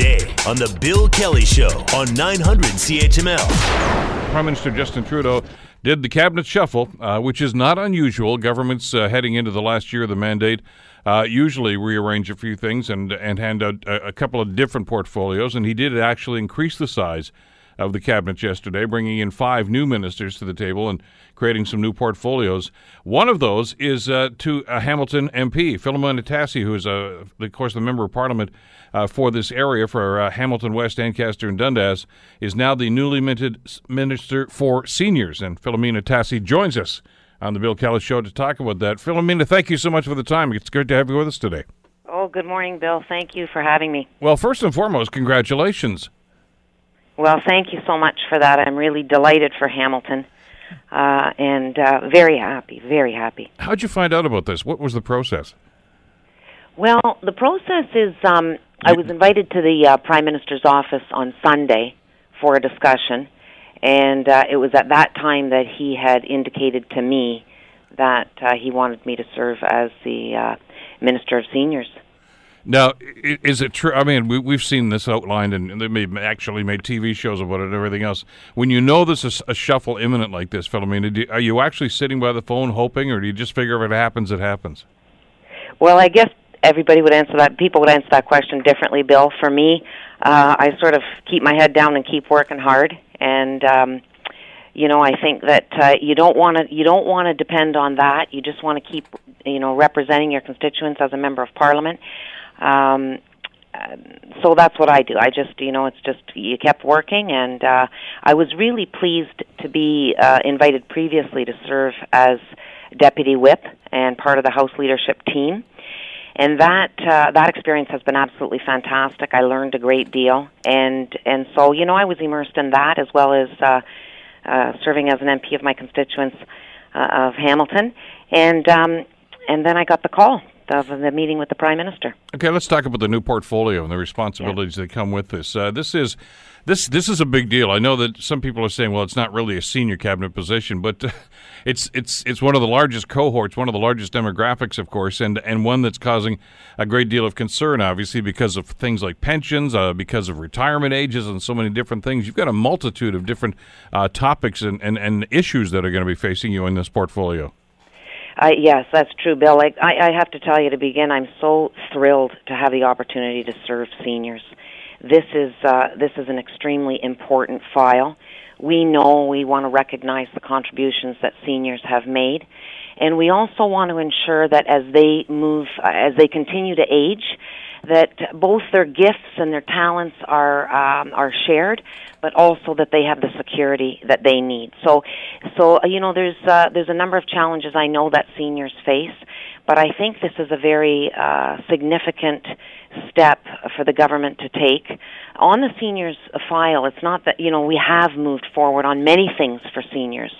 today on The Bill Kelly Show on 900 CHML. Prime Minister Justin Trudeau did the cabinet shuffle, uh, which is not unusual. Governments uh, heading into the last year of the mandate uh, usually rearrange a few things and and hand out a, a, couple of different portfolios, and he did actually increase the size of the cabinet yesterday, bringing in five new ministers to the table and creating some new portfolios. One of those is uh, to a Hamilton MP, Filomena Tassi, who is, uh, of course, the member of parliament uh, for this area for uh, Hamilton West, Ancaster, and Dundas, is now the newly minted minister for seniors. And Filomena Tassi joins us on the Bill Kelly Show to talk about that. Filomena, thank you so much for the time. It's good to have you with us today. Oh, good morning, Bill. Thank you for having me. Well, first and foremost, congratulations. Well, thank you so much for that. I'm really delighted for Hamilton uh, and uh, very happy, very happy. How'd you find out about this? What was the process? Well, the process is um, I was invited to the uh, Prime Minister's office on Sunday for a discussion, and uh, it was at that time that he had indicated to me that uh, he wanted me to serve as the uh, Minister of Seniors. Now, is it true? I mean, we, have seen this outlined, and they may actually made TV shows about it and everything else. When you know there's a, a shuffle imminent like this, Filomena, are you actually sitting by the phone hoping, or do you just figure if it happens, it happens? Well, I guess everybody would answer that. People would answer that question differently, Bill. For me, uh, I sort of keep my head down and keep working hard, and um, you know, I think that uh, you don't want to you don't want to depend on that. You just want to keep you know representing your constituents as a member of parliament. Um, so that's what I do. I just, you know, it's just you kept working, and uh, I was really pleased to be uh, invited previously to serve as deputy whip and part of the House leadership team. And that uh, that experience has been absolutely fantastic. I learned a great deal, and and so you know I was immersed in that as well as uh, uh, serving as an MP of my constituents uh, of Hamilton, and um, and then I got the call of the meeting with the Prime Minister. Okay, let's talk about the new portfolio and the responsibilities yeah. that come with this. Uh, this is this this is a big deal. I know that some people are saying, well, it's not really a senior cabinet position, but uh, it's it's it's one of the largest cohorts, one of the largest demographics, of course, and and one that's causing a great deal of concern, obviously, because of things like pensions, uh, because of retirement ages, and so many different things. You've got a multitude of different uh, topics and, and, and issues that are going to be facing you in this portfolio. I, yes, that's true, Bill. Like, I, I have to tell you to begin, I'm so thrilled to have the opportunity to serve seniors. This is uh, this is an extremely important file. We know we want to recognize the contributions that seniors have made, and we also want to ensure that as they move, uh, as they continue to age, that both their gifts and their talents are um, are shared, but also that they have the security that they need. So, so uh, you know, there's uh, there's a number of challenges I know that seniors face, but I think this is a very uh, significant step for the government to take on the seniors file. It's not that you know we have moved forward on many things for seniors.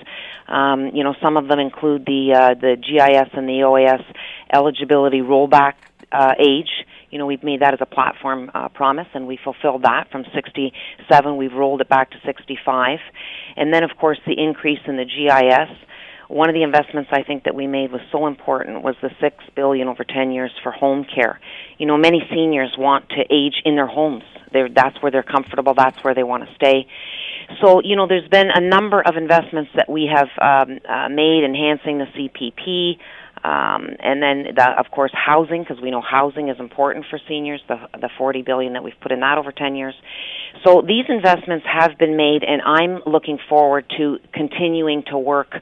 Um, you know, some of them include the uh, the GIS and the OAS eligibility rollback uh, age you know, we've made that as a platform uh, promise, and we fulfilled that from 67. We've rolled it back to 65, and then of course the increase in the GIS. One of the investments I think that we made was so important was the six billion over 10 years for home care. You know, many seniors want to age in their homes. They're, that's where they're comfortable. That's where they want to stay. So, you know, there's been a number of investments that we have um, uh, made enhancing the CPP, um, and then, the, of course, housing, because we know housing is important for seniors. The the 40 billion that we've put in that over 10 years. So these investments have been made, and I'm looking forward to continuing to work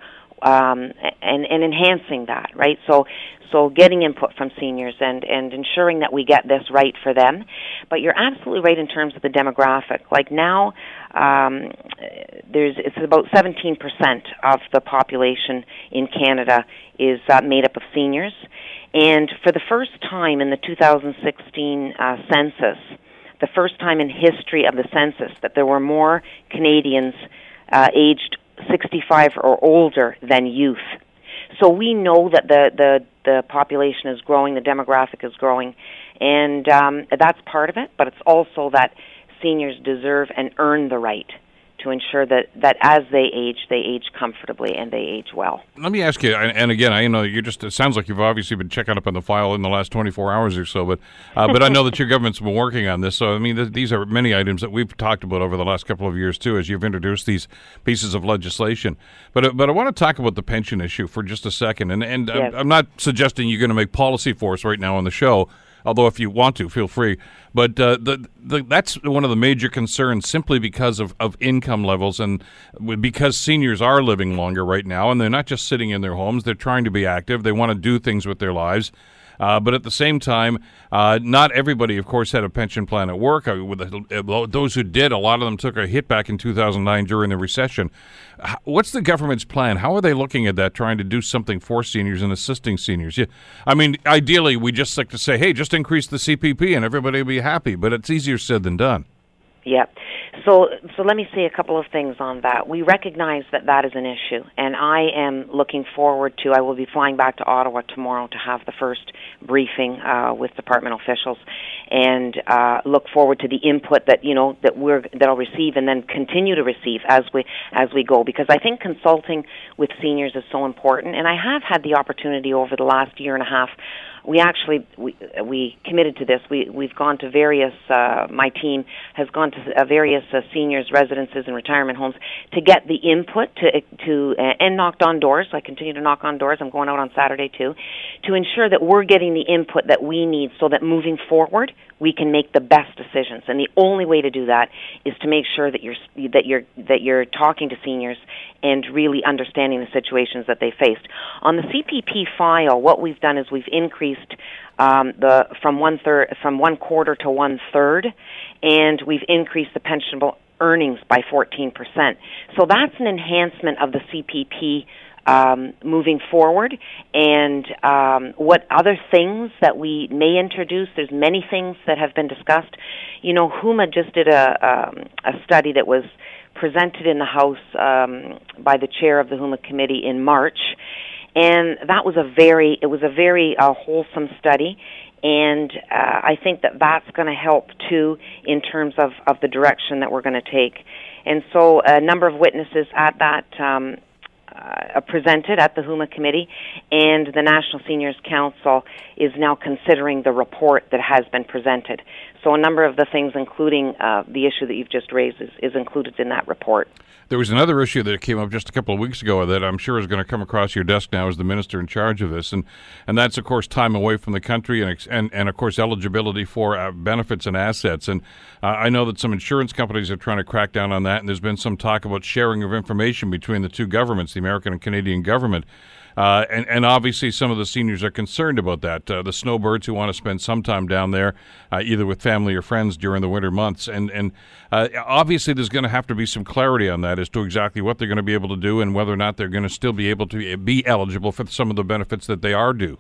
um, and and enhancing that. Right. So so getting input from seniors and and ensuring that we get this right for them. But you're absolutely right in terms of the demographic. Like now, um, there's it's about 17% of the population in Canada is uh, made up of seniors, and for the first time in the 2016 uh, census, the first time in history of the census that there were more Canadians uh, aged 65 or older than youth. So we know that the the the population is growing, the demographic is growing, and um, that's part of it. But it's also that seniors deserve and earn the right to ensure that, that as they age, they age comfortably and they age well. Let me ask you, and again, I know you just, it sounds like you've obviously been checking up on the file in the last 24 hours or so, but, uh, but I know that your government's been working on this. So, I mean, th- these are many items that we've talked about over the last couple of years, too, as you've introduced these pieces of legislation. But, uh, but I want to talk about the pension issue for just a second. And, and yes. I'm, I'm not suggesting you're going to make policy for us right now on the show although if you want to, feel free. But uh, the, the, that's one of the major concerns simply because of, of income levels and because seniors are living longer right now and they're not just sitting in their homes, they're trying to be active, they want to do things with their lives. Uh, but at the same time, uh, not everybody, of course, had a pension plan at work. Uh, with uh, those who did, a lot of them took a hit back in 2009 during the recession. What's the government's plan? How are they looking at that, trying to do something for seniors and assisting seniors? Yeah, I mean, ideally, we just like to say, hey, just increase the CPP and everybody will be happy, but it's easier said than done. Yep. So, so let me say a couple of things on that. We recognize that that is an issue, and I am looking forward to. I will be flying back to Ottawa tomorrow to have the first briefing uh, with department officials, and uh, look forward to the input that you know that we're that I'll receive, and then continue to receive as we as we go. Because I think consulting with seniors is so important, and I have had the opportunity over the last year and a half we actually we we committed to this. We we've gone to various. Uh, my team has gone to uh, various uh, seniors' residences and retirement homes to get the input to to uh, and knocked on doors. I continue to knock on doors. I'm going out on Saturday too, to ensure that we're getting the input that we need so that moving forward we can make the best decisions. And the only way to do that is to make sure that you're that you're that you're talking to seniors and really understanding the situations that they faced. On the CPP file, what we've done is we've increased um, the from one third from one quarter to one third, and we've increased the pensionable earnings by 14%. So that's an enhancement of the CPP um, moving forward and um, what other things that we may introduce. There's many things that have been discussed. You know, HUMA just did a, um, a study that was presented in the House um, by the chair of the HUMA committee in March, and that was a very it was a very uh, wholesome study. And uh, I think that that's going to help too in terms of, of the direction that we're going to take. And so, a number of witnesses at that um, uh, presented at the HUMA committee, and the National Seniors Council is now considering the report that has been presented. So a number of the things, including uh, the issue that you've just raised, is, is included in that report. There was another issue that came up just a couple of weeks ago that I'm sure is going to come across your desk now as the minister in charge of this, and and that's of course time away from the country and and, and of course eligibility for uh, benefits and assets. And uh, I know that some insurance companies are trying to crack down on that, and there's been some talk about sharing of information between the two governments, the American and Canadian government. Uh, and, and obviously, some of the seniors are concerned about that. Uh, the snowbirds who want to spend some time down there, uh, either with family or friends during the winter months. And, and uh, obviously, there's going to have to be some clarity on that as to exactly what they're going to be able to do and whether or not they're going to still be able to be eligible for some of the benefits that they are due.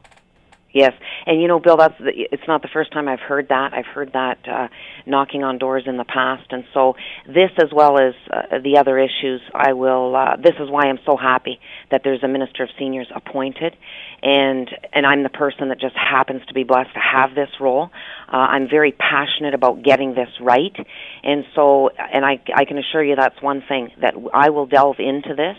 Yes, and you know, Bill, that's the, it's not the first time I've heard that. I've heard that uh, knocking on doors in the past, and so this, as well as uh, the other issues, I will. Uh, this is why I'm so happy that there's a minister of seniors appointed, and and I'm the person that just happens to be blessed to have this role. Uh, I'm very passionate about getting this right, and so, and I I can assure you that's one thing that I will delve into this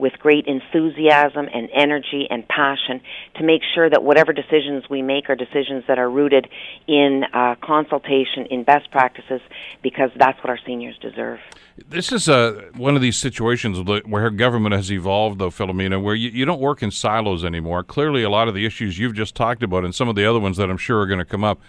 with great enthusiasm and energy and passion to make sure that whatever decisions we make are decisions that are rooted in uh, consultation, in best practices, because that's what our seniors deserve. This is uh, one of these situations where government has evolved, though, Filomena, where you, you don't work in silos anymore. Clearly, a lot of the issues you've just talked about and some of the other ones that I'm sure are going to come up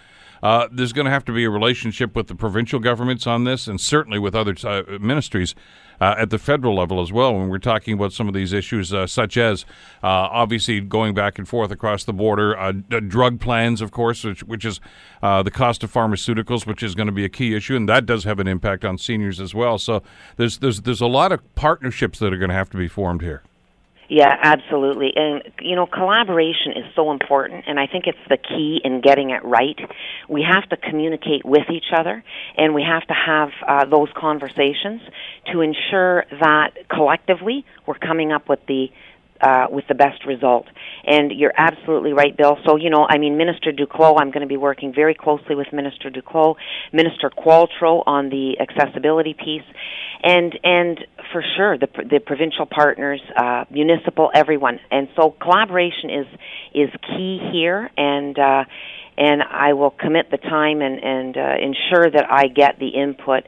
uh, there's going to have to be a relationship with the provincial governments on this, and certainly with other uh, ministries uh, at the federal level as well. When we're talking about some of these issues, uh, such as uh, obviously going back and forth across the border, uh, drug plans, of course, which, which is the cost of pharmaceuticals, which is going to be a key issue, and that does have an impact on seniors as well. So there's there's there's a lot of partnerships that are going to have to be formed here. Yeah, absolutely. And, you know, collaboration is so important, and I think it's the key in getting it right. We have to communicate with each other, and we have to have uh, those conversations to ensure that collectively we're coming up with the uh, with the best result. And you're absolutely right, Bill. So you know, I mean, Minister Duclos, I'm going to be working very closely with Minister Duclos, Minister Qualtrough on the accessibility piece, and and for sure the the provincial partners, uh, municipal, everyone. And so collaboration is is key here, and. Uh, and I will commit the time and, and uh, ensure that I get the input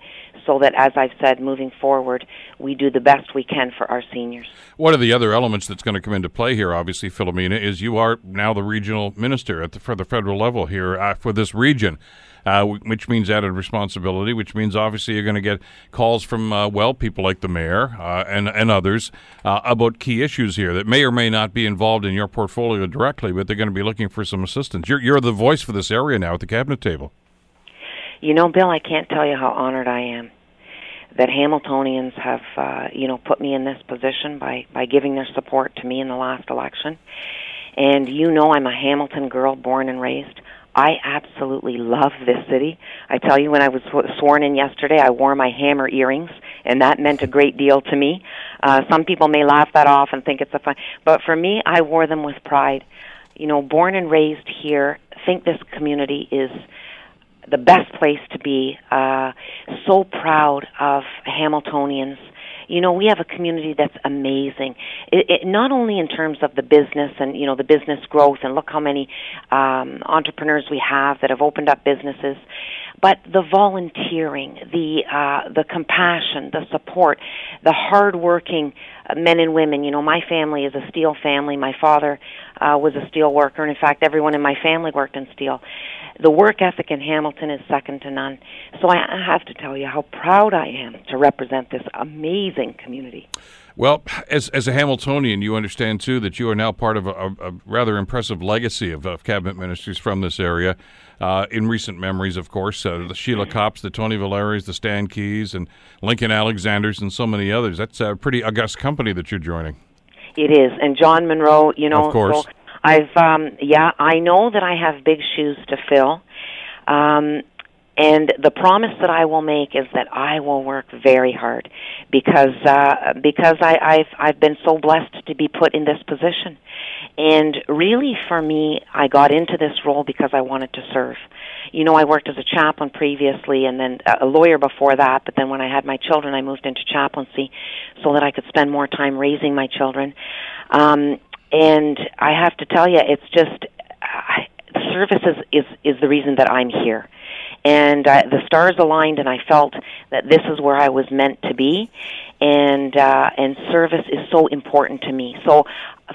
so that, as I've said, moving forward, we do the best we can for our seniors. One of the other elements that's going to come into play here, obviously, Filomena, is you are now the regional minister at the, for the federal level here uh, for this region. Uh, which means added responsibility, which means obviously you're going to get calls from, uh, well, people like the mayor uh, and, and others uh, about key issues here that may or may not be involved in your portfolio directly, but they're going to be looking for some assistance. You're, you're the voice for this area now at the cabinet table. You know, Bill, I can't tell you how honored I am that Hamiltonians have, uh, you know, put me in this position by by giving their support to me in the last election. And you know, I'm a Hamilton girl, born and raised. I absolutely love this city. I tell you, when I was sworn in yesterday, I wore my hammer earrings, and that meant a great deal to me. Uh, some people may laugh that off and think it's a fun, but for me, I wore them with pride. You know, born and raised here, think this community is the best place to be. Uh, so proud of Hamiltonians. You know, we have a community that's amazing. It, it, not only in terms of the business and you know the business growth, and look how many um, entrepreneurs we have that have opened up businesses, but the volunteering, the uh, the compassion, the support, the hardworking uh, men and women. You know, my family is a steel family. My father uh, was a steel worker, and in fact, everyone in my family worked in steel the work ethic in Hamilton is second to none. So I have to tell you how proud I am to represent this amazing community. Well, as, as a Hamiltonian, you understand too that you are now part of a, a, rather impressive legacy of, of, cabinet ministers from this area. Uh, in recent memories, of course, uh, the Sheila Copps, the Tony Valeris, the Stan Keyes, and Lincoln Alexanders, and so many others. That's a pretty august company that you're joining. It is, and John Munro, You know, of course. So I've um yeah, I know that I have big shoes to fill. Um and the promise that I will make is that I will work very hard because uh because I I've I've been so blessed to be put in this position. And really for me, I got into this role because I wanted to serve. You know, I worked as a chaplain previously and then a lawyer before that, but then when I had my children, I moved into chaplaincy so that I could spend more time raising my children. Um and I have to tell you, it's just uh, service is, is is the reason that I'm here, and uh, the stars aligned, and I felt that this is where I was meant to be, and uh, and service is so important to me. So,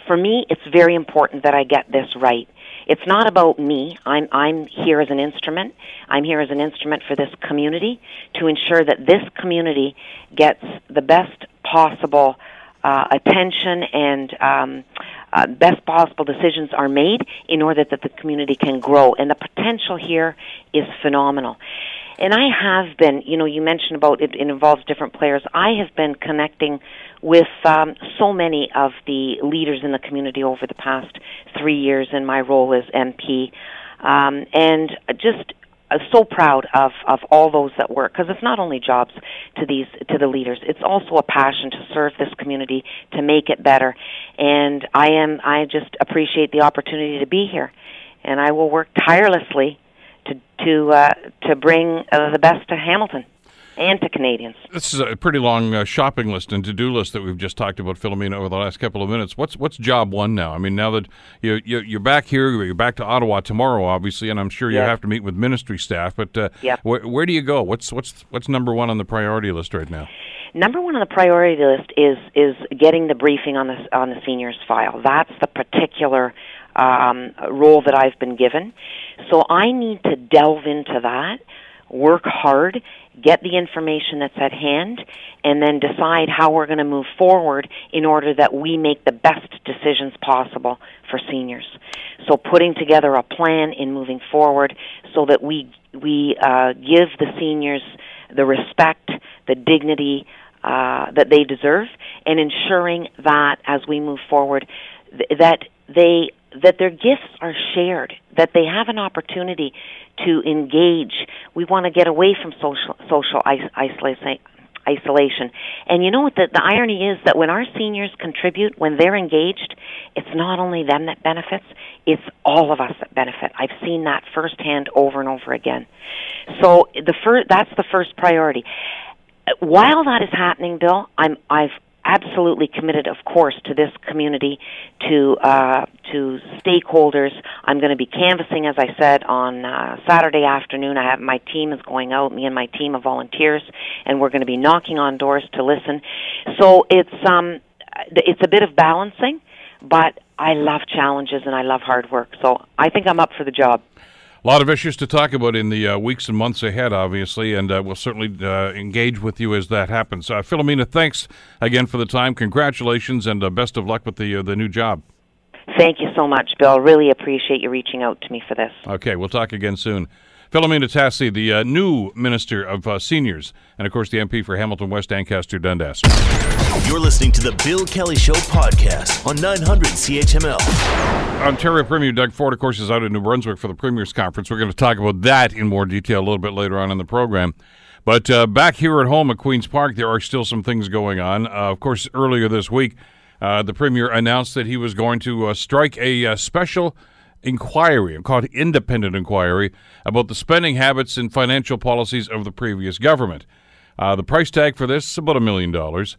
for me, it's very important that I get this right. It's not about me. I'm I'm here as an instrument. I'm here as an instrument for this community to ensure that this community gets the best possible uh, attention and um, uh, best possible decisions are made in order that the community can grow. And the potential here is phenomenal. And I have been, you know, you mentioned about it, it involves different players. I have been connecting with um, so many of the leaders in the community over the past three years in my role as MP. Um, and just uh, so proud of of all those that work because it's not only jobs to these to the leaders it's also a passion to serve this community to make it better. And i am i just appreciate the opportunity to be here. And i will work tirelessly to to uh, to bring uh, the best to hamilton and to Canadians. This is a pretty long uh, shopping list and to-do list that we've just talked about, Filomena, over the last couple of minutes. What's what's job one now? I mean, now that you, you you're back here, you're back to Ottawa tomorrow, obviously, and I'm sure you have to meet with ministry staff. But uh, where, where do you go? What's what's what's number one on the priority list right now? Number one on the priority list is is getting the briefing on the on the seniors file. That's the particular um, role that I've been given. So I need to delve into that work hard, get the information that's at hand, and then decide how we're going to move forward in order that we make the best decisions possible for seniors. So putting together a plan in moving forward so that we we uh, give the seniors the respect, the dignity uh, that they deserve, and ensuring that as we move forward, th- that they that their gifts are shared, that they have an opportunity to engage. We want to get away from social social isolation. And you know what the, the irony is that when our seniors contribute, when they're engaged, it's not only them that benefits, it's all of us that benefit. I've seen that firsthand over and over again. So the that's the first priority. While that is happening, Bill, I'm I've absolutely committed, of course, to this community, to uh, to stakeholders. I'm going to be canvassing, as I said, on uh, Saturday afternoon. I have my team is going out, me and my team of volunteers, and we're going to be knocking on doors to listen. So it's um, it's a bit of balancing, but I love challenges and I love hard work. So I think I'm up for the job. A lot of issues to talk about in the uh, weeks and months ahead, obviously, and uh, we'll certainly uh, engage with you as that happens. Uh, Filomena, thanks again for the time. Congratulations and uh, best of luck with the uh, the new job. Thank you so much, Bill. Really appreciate you reaching out to me for this. Okay, we'll talk again soon. Filomena Tassi, the uh, new Minister of uh, Seniors, and of course the MP for Hamilton West Ancaster Dundas. You're listening to the Bill Kelly Show podcast on 900 CHML. Ontario Premier Doug Ford, of course, is out in New Brunswick for the Premier's Conference. We're going to talk about that in more detail a little bit later on in the program. But uh, back here at home at Queen's Park, there are still some things going on. Uh, of course, earlier this week, uh, the Premier announced that he was going to uh, strike a uh, special inquiry, called independent inquiry, about the spending habits and financial policies of the previous government. Uh, the price tag for this is about a million dollars.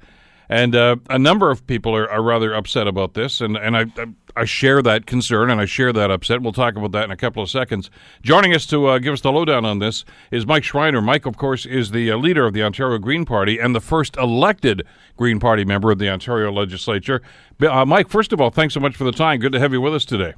And uh, a number of people are, are, rather upset about this, and, and I, I share that concern and I share that upset. We'll talk about that in a couple of seconds. Joining us to uh, give us the lowdown on this is Mike Schreiner. Mike, of course, is the uh, leader of the Ontario Green Party and the first elected Green Party member of the Ontario legislature. Uh, Mike, first of all, thanks so much for the time. Good to have you with us today.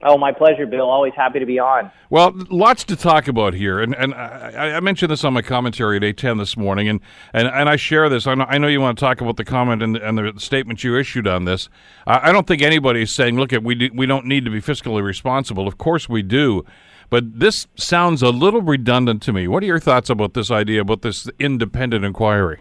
Oh, my pleasure, Bill. Always happy to be on. Well, lots to talk about here, and and I, I mentioned this on my commentary at eight ten this morning, and, and, and I share this. I know, I know you want to talk about the comment and, and the statement you issued on this. I, I don't think anybody is saying, look, at we do, we don't need to be fiscally responsible. Of course we do, but this sounds a little redundant to me. What are your thoughts about this idea about this independent inquiry?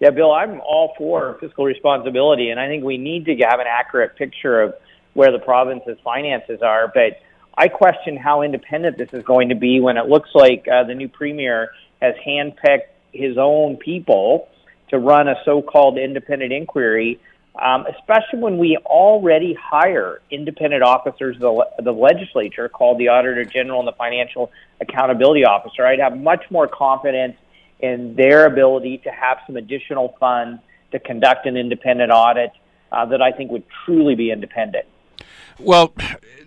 Yeah, Bill, I'm all for fiscal responsibility, and I think we need to have an accurate picture of where the province's finances are. But I question how independent this is going to be when it looks like uh, the new premier has handpicked his own people to run a so-called independent inquiry, um, especially when we already hire independent officers of the, the legislature called the Auditor General and the Financial Accountability Officer. I'd have much more confidence in their ability to have some additional funds to conduct an independent audit uh, that I think would truly be independent. Well,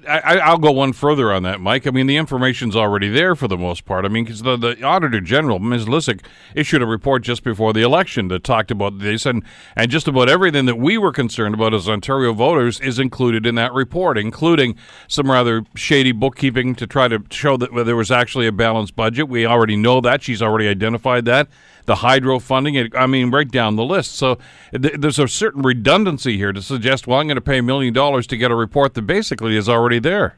I, will go one further on that, Mike. I mean, the information's already there for the most part. I mean, because the, the Auditor General, Ms. Lysyk, issued a report just before the election that talked about this, and, and just about everything that we were concerned about as Ontario voters is included in that report, including some rather shady bookkeeping to try to show that there was actually a balanced budget. We already know that. She's already identified that the hydro funding. I mean, right down the list. So th- there's a certain redundancy here to suggest, well, I'm going to pay a million dollars to get a report that basically is already there.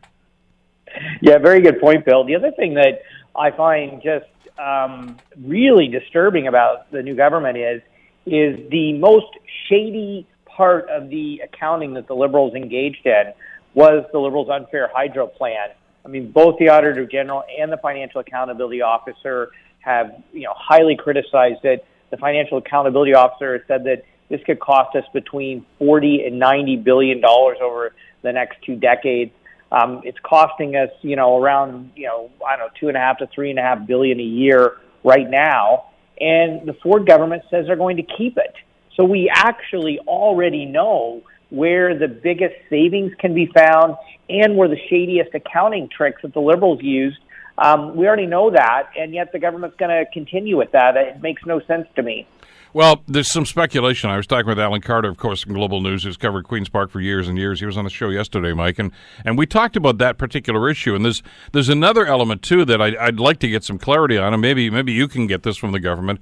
Yeah, very good point, Bill. The other thing that I find just um, really disturbing about the new government is is the most shady part of the accounting that the Liberals engaged in was the Liberals' unfair hydro plan. I mean, both the Auditor General and the Financial Accountability Officer have you know highly criticized it. The financial accountability officer said that this could cost us between 40 and 90 billion dollars over the next two decades. Um, it's costing us, you know, around, you know, I don't know, two and a half to three and a half billion a year right now. And the Ford government says they're going to keep it. So we actually already know where the biggest savings can be found and where the shadiest accounting tricks that the Liberals used um, we already know that, and yet the government's going to continue with that. It makes no sense to me. Well, there's some speculation. I was talking with Alan Carter, of course, from Global News, who's covered Queens Park for years and years. He was on the show yesterday, Mike, and, and we talked about that particular issue. And there's there's another element too that I, I'd like to get some clarity on, and maybe maybe you can get this from the government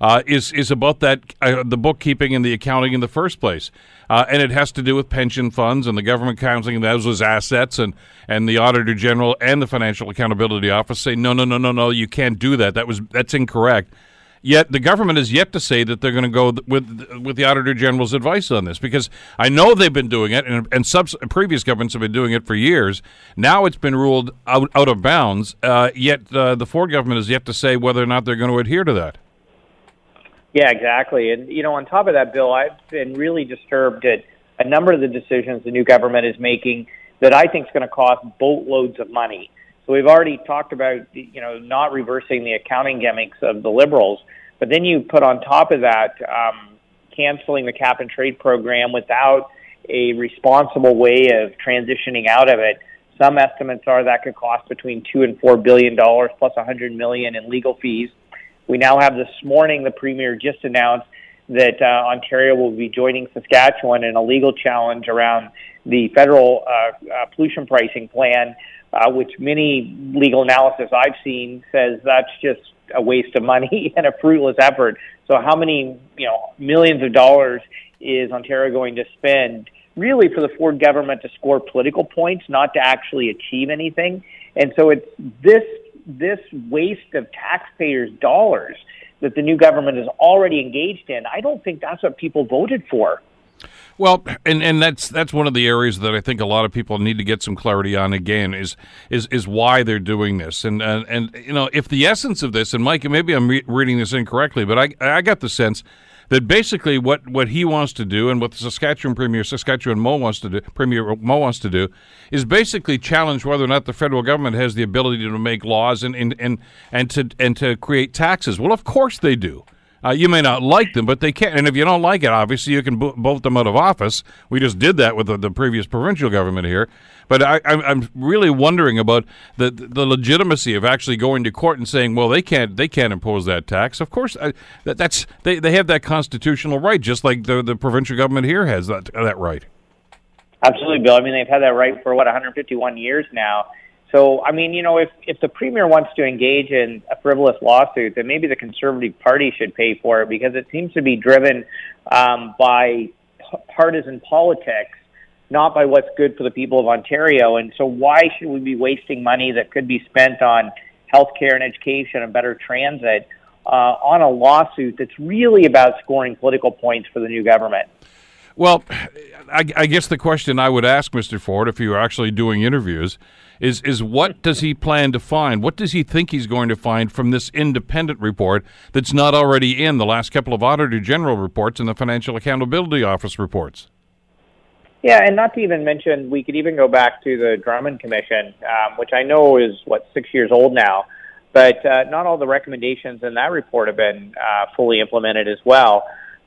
uh, is is about that uh, the bookkeeping and the accounting in the first place, uh, and it has to do with pension funds and the government counting those as assets, and and the auditor general and the financial accountability office say no no no no no you can't do that that was that's incorrect. Yet the government has yet to say that they're going to go with with the auditor general's advice on this because I know they've been doing it and, and subs- previous governments have been doing it for years. Now it's been ruled out, out of bounds. Uh, yet uh, the Ford government has yet to say whether or not they're going to adhere to that. Yeah, exactly. And, you know, on top of that, Bill, I've been really disturbed at a number of the decisions the new government is making that I think is going to cost boatloads of money. So we've already talked about, you know, not reversing the accounting gimmicks of the Liberals, but then you put on top of that um, canceling the cap and trade program without a responsible way of transitioning out of it. Some estimates are that could cost between two and four billion dollars plus a hundred million in legal fees. We now have this morning the premier just announced that uh, Ontario will be joining Saskatchewan in a legal challenge around the federal uh, uh, pollution pricing plan, uh, which many legal analysis I've seen says that's just a waste of money and a fruitless effort. So, how many you know millions of dollars is Ontario going to spend? really for the Ford government to score political points, not to actually achieve anything. And so it's this this waste of taxpayers' dollars that the new government is already engaged in. I don't think that's what people voted for. Well, and, and that's that's one of the areas that I think a lot of people need to get some clarity on. Again, is is is why they're doing this, and and, and you know, if the essence of this, and Mike, maybe I'm re- reading this incorrectly, but I I got the sense that basically what, what he wants to do and what the Saskatchewan Premier Saskatchewan Moe wants to do Premier Moe wants to do is basically challenge whether or not the federal government has the ability to make laws and and, and, and to and to create taxes. Well, of course they do. Uh, you may not like them, but they can. And if you don't like it, obviously you can bo- vote them out of office. We just did that with the, the previous provincial government here. But I, am really wondering about the the legitimacy of actually going to court and saying, well, they can't they can't impose that tax. Of course, I, that, that's they, they have that constitutional right, just like the the provincial government here has that that right. Absolutely, Bill. I mean, they've had that right for what 151 years now. So, I mean, you know, if, if the premier wants to engage in a frivolous lawsuit, then maybe the Conservative Party should pay for it because it seems to be driven um, by p- partisan politics, not by what's good for the people of Ontario. And so, why should we be wasting money that could be spent on healthcare and education and better transit uh, on a lawsuit that's really about scoring political points for the new government? Well, I, I guess the question I would ask Mr. Ford, if you were actually doing interviews, is is what does he plan to find? What does he think he's going to find from this independent report that's not already in the last couple of Auditor General reports and the Financial Accountability Office reports? Yeah, and not to even mention, we could even go back to the Drummond Commission, um, which I know is what six years old now, but uh, not all the recommendations in that report have been uh, fully implemented as well.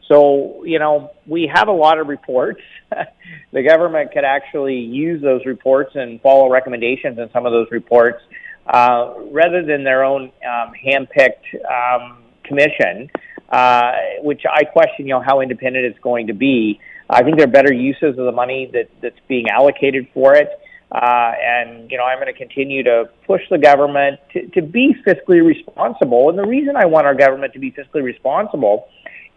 So, you know, we have a lot of reports. the government could actually use those reports and follow recommendations in some of those reports uh, rather than their own um, hand-picked um, commission, uh, which I question, you know, how independent it's going to be. I think there are better uses of the money that, that's being allocated for it. Uh, and, you know, I'm going to continue to push the government to, to be fiscally responsible. And the reason I want our government to be fiscally responsible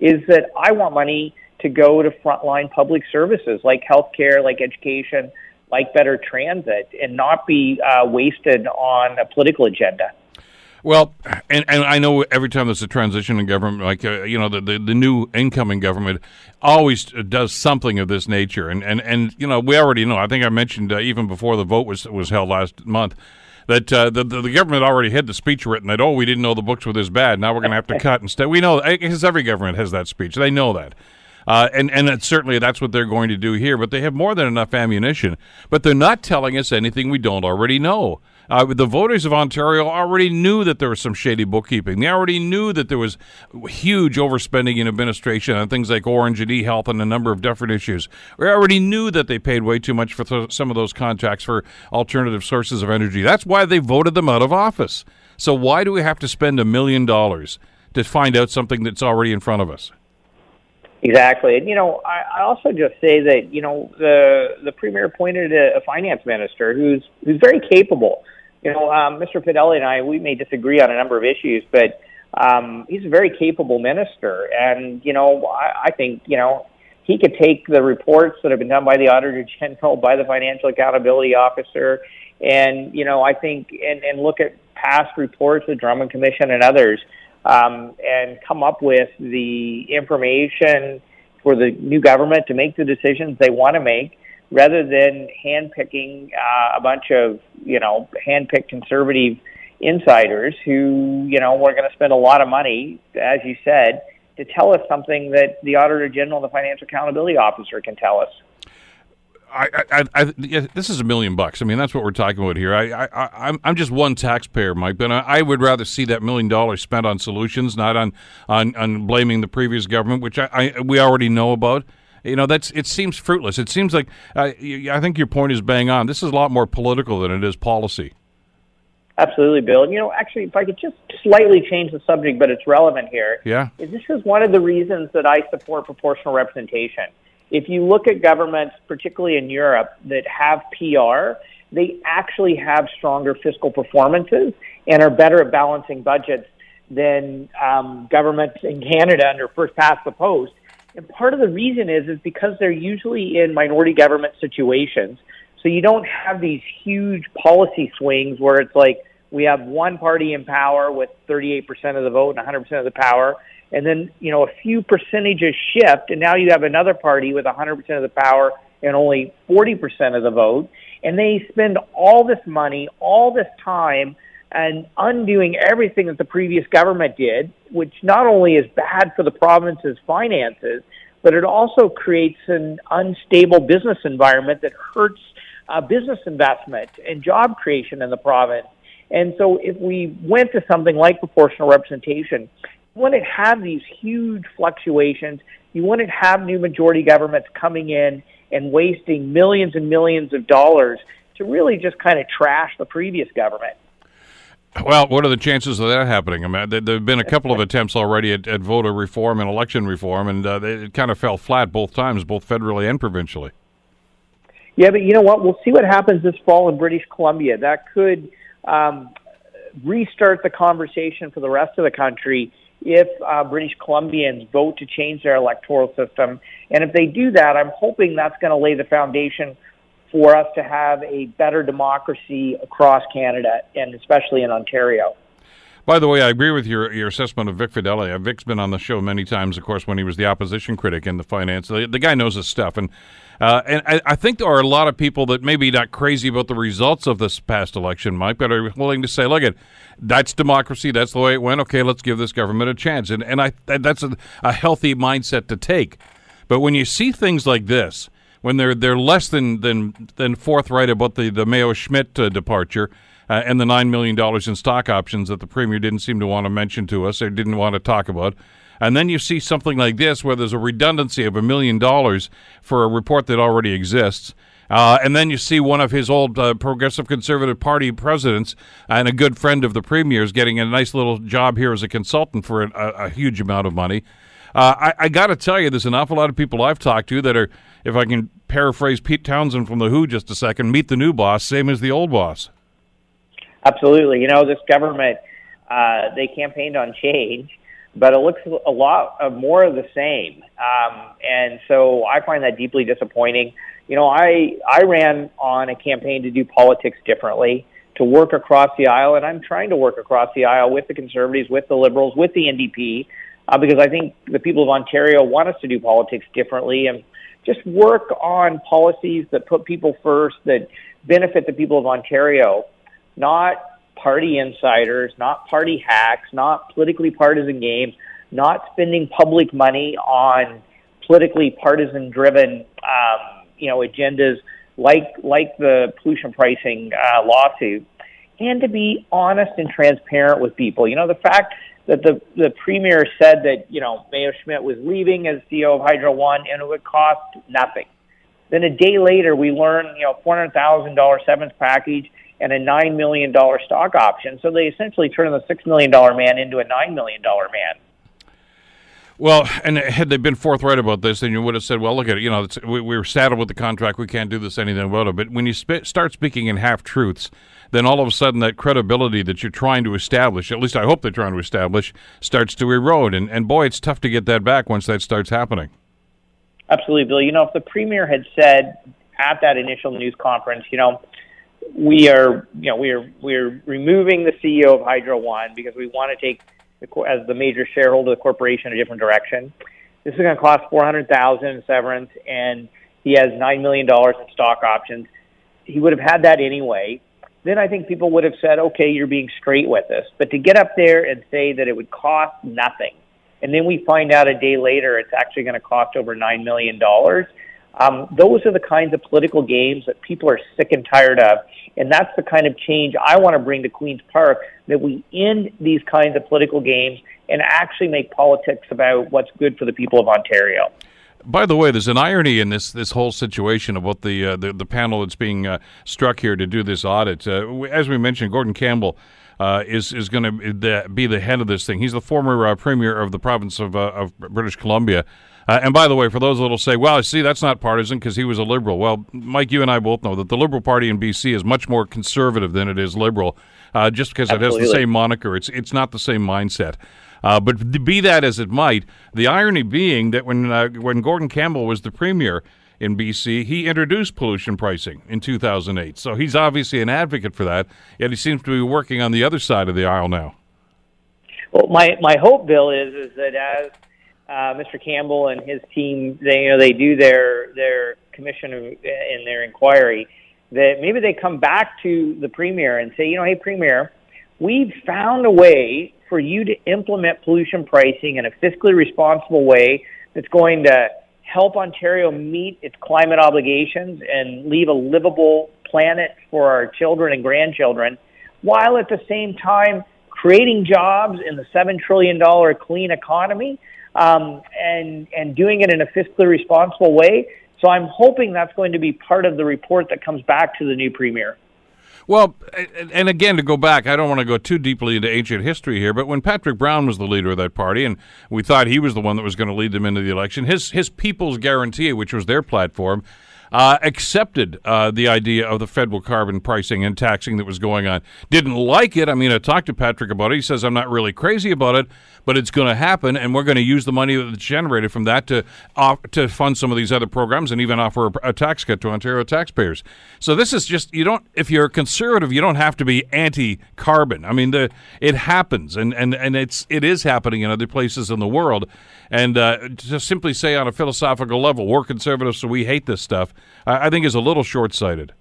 is that I want money to go to frontline public services like healthcare, like education, like better transit, and not be uh, wasted on a political agenda. Well, and, and I know every time there's a transition in government, like uh, you know, the, the, the new incoming government always does something of this nature, and and and you know, we already know. I think I mentioned uh, even before the vote was was held last month that uh, the, the, government already had the speech written that oh we didn't know the books were this bad. Now we're going to have to cut instead we know because every government has that speech. They know that. Uh, and and certainly that's what they're going to do here but they have more than enough ammunition but they're not telling us anything we don't already know uh, the voters of Ontario already knew that there was some shady bookkeeping. They already knew that there was huge overspending in administration on things like Ornge and e-health and a number of different issues. We already knew that they paid way too much for th- some of those contracts for alternative sources of energy. That's why they voted them out of office. So why do we have to spend a million dollars to find out something that's already in front of us? Exactly, and you know, I, I also just say that you know the the premier appointed a, a finance minister who's who's very capable you know, um, Mr. Fedeli and I, we may disagree on a number of issues, but um, he's a very capable minister. And, you know, I, I think, you know, he could take the reports that have been done by the Auditor General, by the Financial Accountability Officer, and, you know, I think, and, and look at past reports, the Drummond Commission and others, um, and come up with the information for the new government to make the decisions they want to make rather than handpicking uh, a bunch of you know handpicked conservative insiders who you know were going to spend a lot of money, as you said, to tell us something that the Auditor General the Financial Accountability Officer can tell us. I, I, I yeah, this is a million bucks. I mean, that's what we're talking about here. I, I, I'm, I'm just one taxpayer, Mike, but I, I would rather see that million dollars spent on solutions, not on, on, on blaming the previous government, which I, I, we already know about. You know, that's it seems fruitless. It seems like uh, I think your point is bang on. This is a lot more political than it is policy. Absolutely, Bill. And, you know, actually, if I could just slightly change the subject, but it's relevant here. Yeah. Is this is one of the reasons that I support proportional representation. If you look at governments, particularly in Europe, that have PR, they actually have stronger fiscal performances and are better at balancing budgets than um, governments in Canada under first past the post. And part of the reason is is because they're usually in minority government situations. So you don't have these huge policy swings where it's like we have one party in power with 38% of the vote and 100% of the power, and then you know a few percentages shift, and now you have another party with 100% of the power and only 40% of the vote, and they spend all this money, all this time and undoing everything that the previous government did, which not only is bad for the province's finances, but it also creates an unstable business environment that hurts uh, business investment and job creation in the province. And so, if we went to something like proportional representation, you wouldn't have these huge fluctuations. You wouldn't have new majority governments coming in and wasting millions and millions of dollars to really just kind of trash the previous government. Well, what are the chances of that happening? I mean, there have been a couple of attempts already at, at voter reform and election reform, and uh, it kind of fell flat both times, both federally and provincially. Yeah, but you know what? We'll see what happens this fall in British Columbia. That could um, restart the conversation for the rest of the country if uh, British Columbians vote to change their electoral system. And if they do that, I'm hoping that's going to lay the foundation for us to have a better democracy across Canada and especially in Ontario. By the way, I agree with your your assessment of Vic Fedeli. Uh, Vic's been on the show many times, of course, when he was the opposition critic in the finance. The, the guy knows his stuff, and uh, and I, I, think there are a lot of people that maybe not crazy about the results of this past election, Mike, but are willing to say, "Look, at that's democracy. That's the way it went. Okay, let's give this government a chance." And and I that's a, a healthy mindset to take. But when you see things like this, when they're they're less than than than forthright about the the Mayo Schmidt uh, departure uh, and the $9 million in stock options that the Premier didn't seem to want to mention to us or didn't want to talk about. And then you see something like this where there's a redundancy of a million dollars for a report that already exists. Uh, and then you see one of his old uh, Progressive Conservative Party presidents and a good friend of the Premier's getting a nice little job here as a consultant for a, a huge amount of money. Uh, I, I got to tell you, there's an awful lot of people I've talked to that are, if I can paraphrase Pete Townshend from The Who just a second, meet the new boss, same as the old boss. Absolutely. You know, this government, uh, they campaigned on change, but it looks a lot of more of the same. Um, and so I find that deeply disappointing. You know, I, I ran on a campaign to do politics differently, to work across the aisle, and I'm trying to work across the aisle with the Conservatives, with the Liberals, with the NDP, uh, because I think the people of Ontario want us to do politics differently and just work on policies that put people first, that benefit the people of Ontario not party insiders, not party hacks, not politically partisan games, not spending public money on politically partisan driven um, you know agendas like like the pollution pricing uh, lawsuit, and to be honest and transparent with people. You know the fact that the the premier said that you know Mayo Schmidt was leaving as CEO of Hydro One and it would cost nothing. Then a day later, we learned you know four hundred thousand dollar severance package and a $9 million stock option. So they essentially turned the $6 million man into a $9 million man. Well, and had they been forthright about this, then you would have said, "Well, look at it. You know, we, we, were saddled with the contract. We can't do this anything about it." But when you sp- start speaking in half truths, then all of a sudden that credibility that you're trying to establish, at least I hope they're trying to establish, starts to erode. And and boy, it's tough to get that back once that starts happening. Absolutely, Bill. You know, if the premier had said at that initial news conference, you know, we are, you know, we are we're removing the CEO of Hydro One because we want to take, as the major shareholder of the corporation, a different direction. This is going to cost four hundred thousand in severance, and he has nine million dollars in stock options. He would have had that anyway. Then I think people would have said, "Okay, you're being straight with us." But to get up there and say that it would cost nothing, and then we find out a day later it's actually going to cost over $9 million. Um, those are the kinds of political games that people are sick and tired of. And that's the kind of change I want to bring to Queen's Park that we end these kinds of political games and actually make politics about what's good for the people of Ontario. By the way, there's an irony in this this whole situation about the uh, the, the, panel that's being uh, struck here to do this audit. Uh, as we mentioned, Gordon Campbell uh, is is going to be the head of this thing. He's the former uh, premier of the province of, uh, of British Columbia. And by the way, for those that'll say, "Well, I see, that's not partisan because he was a liberal." Well, Mike, you and I both know that the Liberal Party in BC is much more conservative than it is liberal. just because Absolutely. it has the same moniker, it's it's not the same mindset. Uh, but be that as it might, the irony being that when uh, when Gordon Campbell was the premier in BC, he introduced pollution pricing in 2008. So he's obviously an advocate for that. Yet he seems to be working on the other side of the aisle now. Well, my my hope, Bill, is is that as uh, Mr. Campbell and his team, they you know they do their their commission in their inquiry, that maybe they come back to the premier and say, you know, hey, premier, we've found a way for you to implement pollution pricing in a fiscally responsible way that's going to help Ontario meet its climate obligations and leave a livable planet for our children and grandchildren, while at the same time creating jobs in the $7 trillion clean economy um, and, and doing it in a fiscally responsible way. So I'm hoping that's going to be part of the report that comes back to the new premier. Well, and again, to go back, I don't want to go too deeply into ancient history here, but when Patrick Brown was the leader of that party, and we thought he was the one that was going to lead them into the election, his his People's Guarantee, which was their platform, uh, accepted uh, the idea of the federal carbon pricing and taxing that was going on. Didn't like it. I mean, I talked to Patrick about it. He says, I'm not really crazy about it, but it's going to happen, and we're going to use the money that's generated from that to to fund some of these other programs and even offer a, a tax cut to Ontario taxpayers. So this is just you don't if you're a conservative, you don't have to be anti-carbon. I mean, the it happens, and and and it's it is happening in other places in the world, and uh, to simply say on a philosophical level, we're conservatives, so we hate this stuff. I, I think is a little short-sighted.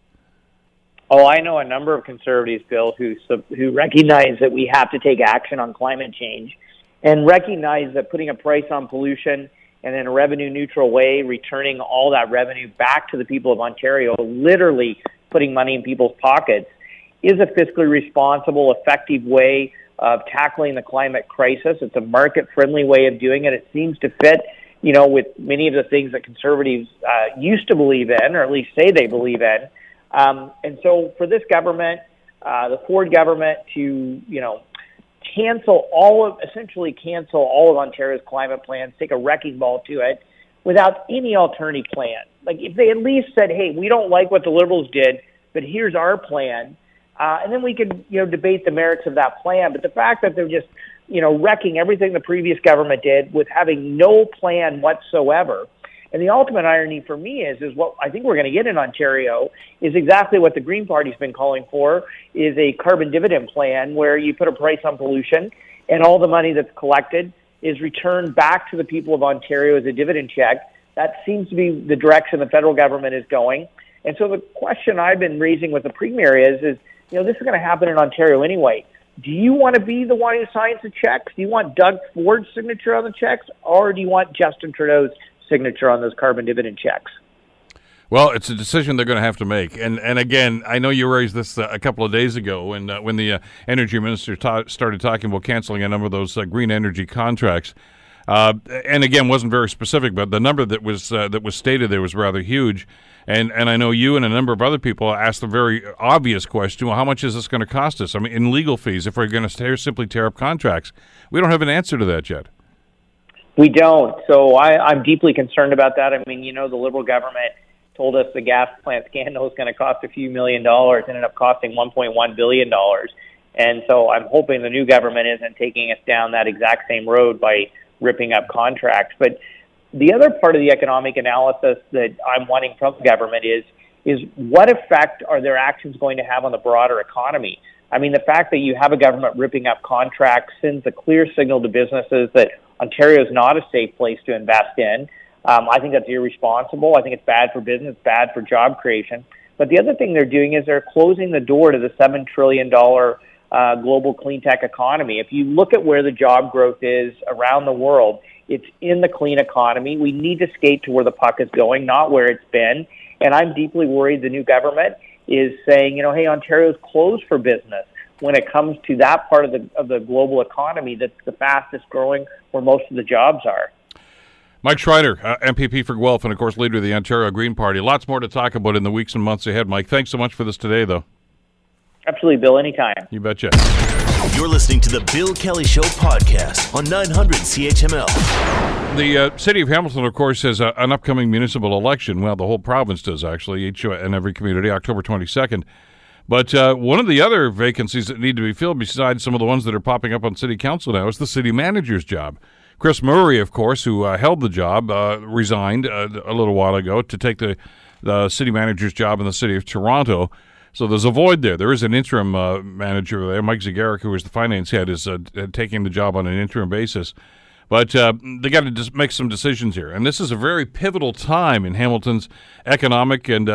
Oh, I know a number of conservatives, Bill, who who recognize that we have to take action on climate change and recognize that putting a price on pollution and in a revenue neutral way, returning all that revenue back to the people of Ontario, literally putting money in people's pockets, is a fiscally responsible, effective way of tackling the climate crisis. It's a market friendly way of doing it. It seems to fit, you know, with many of the things that conservatives uh, used to believe in, or at least say they believe in. Um, and so for this government, uh, the Ford government to, you know, cancel all of, essentially cancel all of Ontario's climate plans, take a wrecking ball to it without any alternative plan. Like if they at least said, hey, we don't like what the Liberals did, but here's our plan, uh, and then we could, you know, debate the merits of that plan. But the fact that they're just, you know, wrecking everything the previous government did with having no plan whatsoever, and the ultimate irony for me is, is what I think we're going to get in Ontario is exactly what the Green Party's been calling for, is a carbon dividend plan where you put a price on pollution and all the money that's collected is returned back to the people of Ontario as a dividend check. That seems to be the direction the federal government is going. And so the question I've been raising with the premier is, is you know, this is going to happen in Ontario anyway. Do you want to be the one who signs the checks? Do you want Doug Ford's signature on the checks, or do you want Justin Trudeau's signature on those carbon dividend checks. Well, it's a decision they're going to have to make, and and again, I know you raised this uh, a couple of days ago when uh, when the uh, energy minister ta- started talking about canceling a number of those uh, green energy contracts, uh, and again wasn't very specific, but the number that was uh, that was stated there was rather huge, and and I know you and a number of other people asked the very obvious question: Well, how much is this going to cost us? I mean, in legal fees, if we're going to simply tear up contracts, we don't have an answer to that yet. We don't. So I, I'm deeply concerned about that. I mean, you know, the Liberal government told us the gas plant scandal is going to cost a few million dollars, ended up costing 1.1 billion dollars. And so I'm hoping the new government isn't taking us down that exact same road by ripping up contracts. But the other part of the economic analysis that I'm wanting from the government is is what effect are their actions going to have on the broader economy? I mean, the fact that you have a government ripping up contracts sends a clear signal to businesses that Ontario is not a safe place to invest in. Um, I think that's irresponsible. I think it's bad for business, bad for job creation. But the other thing they're doing is they're closing the door to the $7 trillion uh, global clean tech economy. If you look at where the job growth is around the world, it's in the clean economy. We need to skate to where the puck is going, not where it's been. And I'm deeply worried the new government is saying, you know, hey, Ontario's closed for business when it comes to that part of the of the global economy that's the fastest growing, where most of the jobs are. Mike Schreiner, uh, MPP for Guelph, and of course, leader of the Ontario Green Party. Lots more to talk about in the weeks and months ahead, Mike. Thanks so much for this today, though. Absolutely, Bill. Anytime. You betcha. You're listening to the Bill Kelly Show podcast on 900 CHML. The uh, city of Hamilton, of course, has a, an upcoming municipal election. Well, the whole province does, actually, each and every community, October 22nd. But uh, one of the other vacancies that need to be filled, besides some of the ones that are popping up on city council now, is the city manager's job. Chris Murray, of course, who uh, held the job, uh, resigned uh, a little while ago to take the, the city manager's job in the city of Toronto. So there's a void there. There is an interim uh, manager there. Mike Zegarac, who is the finance head, is uh, taking the job on an interim basis. But uh, they got to just make some decisions here. And this is a very pivotal time in Hamilton's economic and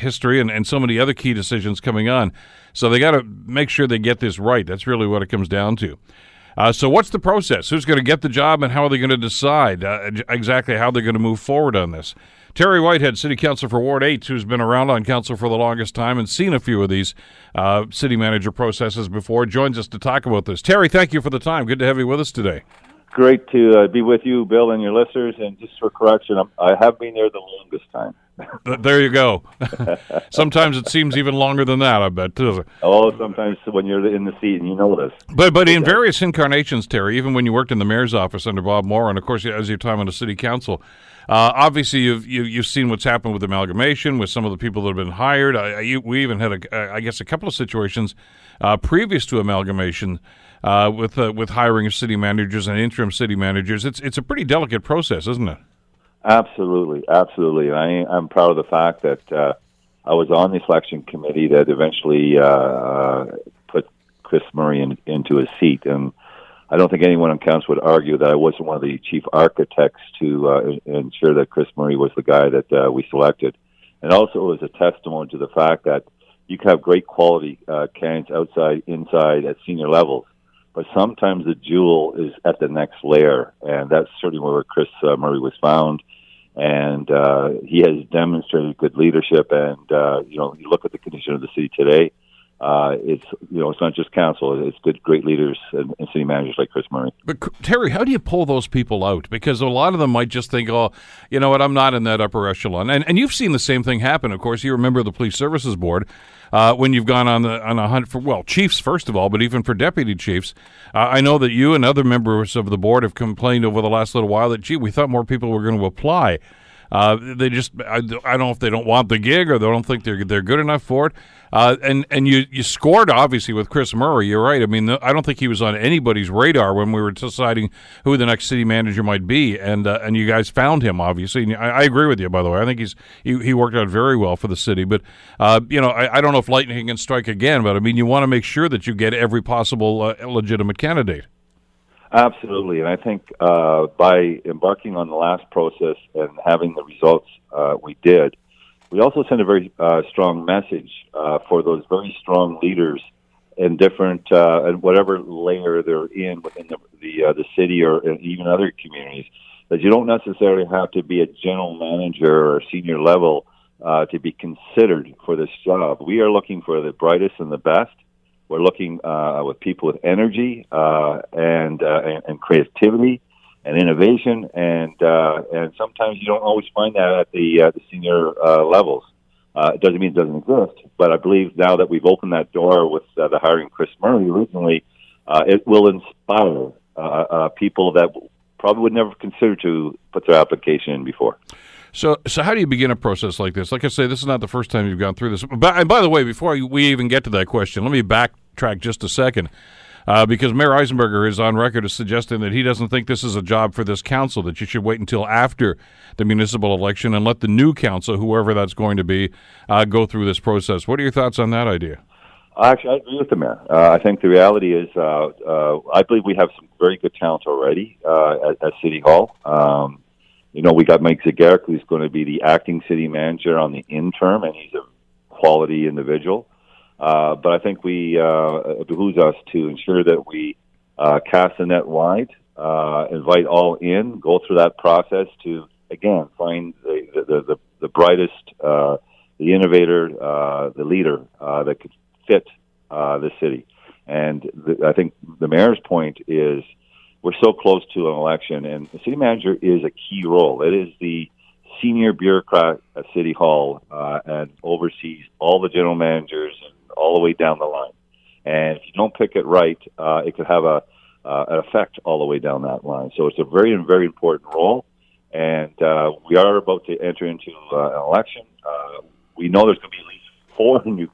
history and, and so many other key decisions coming on. So they got to make sure they get this right. That's really what it comes down to. Uh, so, what's the process? Who's going to get the job, and how are they going to decide uh, exactly how they're going to move forward on this? Terry Whitehead, City Council for Ward 8, who's been around on council for the longest time and seen a few of these uh, city manager processes before, joins us to talk about this. Terry, thank you for the time. Good to have you with us today. Great to uh, be with you, Bill, and your listeners. And just for correction, I'm, I have been there the longest time there you go. sometimes it seems even longer than that. I bet. Oh, sometimes when you're in the seat and you know this. But but in various incarnations, Terry, even when you worked in the mayor's office under Bob Morrow, and of course as your time on the city council, uh, obviously you've you, have you have seen what's happened with amalgamation with some of the people that have been hired. I, I, we even had a, I guess a couple of situations uh, previous to amalgamation. Uh, with uh, with hiring city managers and interim city managers, it's it's a pretty delicate process, isn't it? Absolutely, absolutely. And I, I'm proud of the fact that uh, I was on the selection committee that eventually uh, uh, put Chris Murray in, into his seat. And I don't think anyone on council would argue that I wasn't one of the chief architects to uh, ensure that Chris Murray was the guy that we selected. And also it was a testimony to the fact that you can have great quality uh, candidates outside, inside, at senior levels but sometimes the jewel is at the next layer, and that's certainly where Chris uh, Murray was found. And uh, he has demonstrated good leadership. And uh, you know, you look at the condition of the city today. Uh, it's you know it's not just council; it's good, great leaders and, and, city managers like Chris Murray. But Terry, how do you pull those people out? Because a lot of them might just think, "Oh, you know what? I'm not in that upper echelon." And and you've seen the same thing happen. Of course, you remember the police services board uh, when you've gone on the on a hunt for well chiefs first of all, but even for deputy chiefs. Uh, I know that you and other members of the board have complained over the last little while that gee, we thought more people were going to apply. Uh, they just I, I, don't know if they don't want the gig or they don't think they're they're good enough for it. Uh, and and you you scored obviously with Chris Murray. You're right. I mean, I don't think he was on anybody's radar when we were deciding who the next city manager might be. And uh, and you guys found him obviously. And I, I, agree with you by the way. I think he's he, he worked out very well for the city. But uh, you know, I, I, don't know if lightning can strike again. But I mean, you want to make sure that you get every possible uh, legitimate candidate. Absolutely, and I think uh, by embarking on the last process and having the results uh, we did, we also send a very uh, strong message uh, for those very strong leaders in different uh, and whatever layer they're in within the the, uh, the city or even other communities. That you don't necessarily have to be a general manager or senior level to be considered for this job. We are looking for the brightest and the best we're looking uh, with people with energy uh, and, uh, and, and creativity and innovation, and uh, and sometimes you don't always find that at the uh, the senior uh, levels. Uh, it doesn't mean it doesn't exist, but I believe now that we've opened that door with uh, the hiring Chris Murray originally, uh, it will inspire uh, uh, people that probably would never consider to put their application in before. So, so how do you begin a process like this? Like I say, this is not the first time you've gone through this. But, and by the way, before we even get to that question, let me backtrack just a second. Uh, because Mayor Eisenberger is on record as suggesting that he doesn't think this is a job for this council, that you should wait until after the municipal election and let the new council, whoever that's going to be, uh, go through this process. What are your thoughts on that idea? Actually, I agree with the mayor. Uh, I think the reality is, uh, uh, I believe we have some very good talent already uh, at, at, City Hall. Um, you know, we got Mike Zegarac, who's going to be the acting city manager on the interim, and he's a quality individual. Uh, but I think we uh, it behooves us to ensure that we uh, cast the net wide, uh, invite all in, go through that process to again find the the the, the brightest, uh, the innovator, uh, the leader uh, that could fit uh, the city. And the, I think the mayor's point is we're so close to an election, and the city manager is a key role. It is the senior bureaucrat at City Hall uh, and oversees all the general managers and all the way down the line. And if you don't pick it right, uh, it could have a uh, an effect all the way down that line. So it's a very, very important role. And uh, we are about to enter into uh, an election. Uh, we know there's going to be at least four new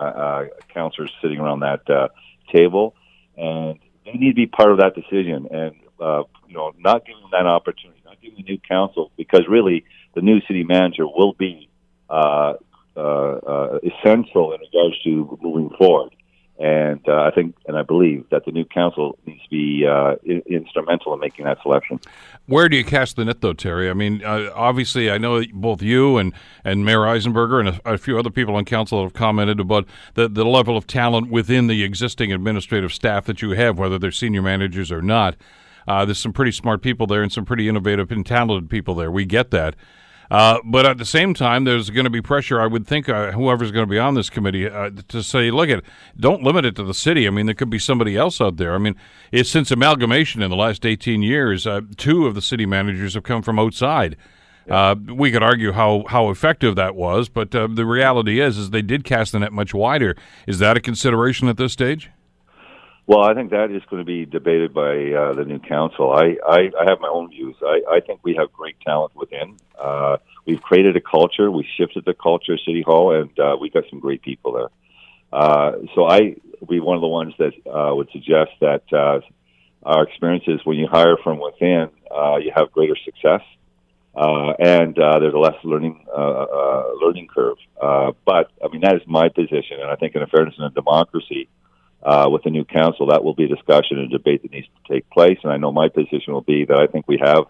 uh, uh, councillors sitting around that uh, table, and they need to be part of that decision. And uh, you know, not giving them that opportunity, not giving the new council, because really the new city manager will be uh, uh, uh, essential in regards to moving forward. And uh, I think, and I believe that the new council needs to be uh, I- instrumental in making that selection. Where do you cast the net, though, Terry? I mean, uh, obviously, I know both you and, and Mayor Eisenberger and a, a few other people on council have commented about the, the level of talent within the existing administrative staff that you have, whether they're senior managers or not. Uh, there's some pretty smart people there and some pretty innovative and talented people there. We get that. Uh, but at the same time, there's going to be pressure, I would think, uh, whoever's going to be on this committee, uh, to say, look at, don't limit it to the city. I mean, there could be somebody else out there. I mean, it's since amalgamation in the last 18 years, uh, two of the city managers have come from outside. Uh, we could argue how, how effective that was, but uh, the reality is, is they did cast the net much wider. Is that a consideration at this stage? Well, I think that is going to be debated by uh, the new council. I, I, I have my own views. I, I think we have great talent within. Uh, we've created a culture. We shifted the culture at City Hall, and uh, we've got some great people there. Uh, so I be one of the ones that uh, would suggest that uh, our experience is when you hire from within, uh, you have greater success, uh, and uh, there's a less learning uh, uh, learning curve. Uh, but I mean that is my position, and I think in a fairness and a democracy, uh, with the new council, that will be a discussion and debate that needs to take place. And I know my position will be that I think we have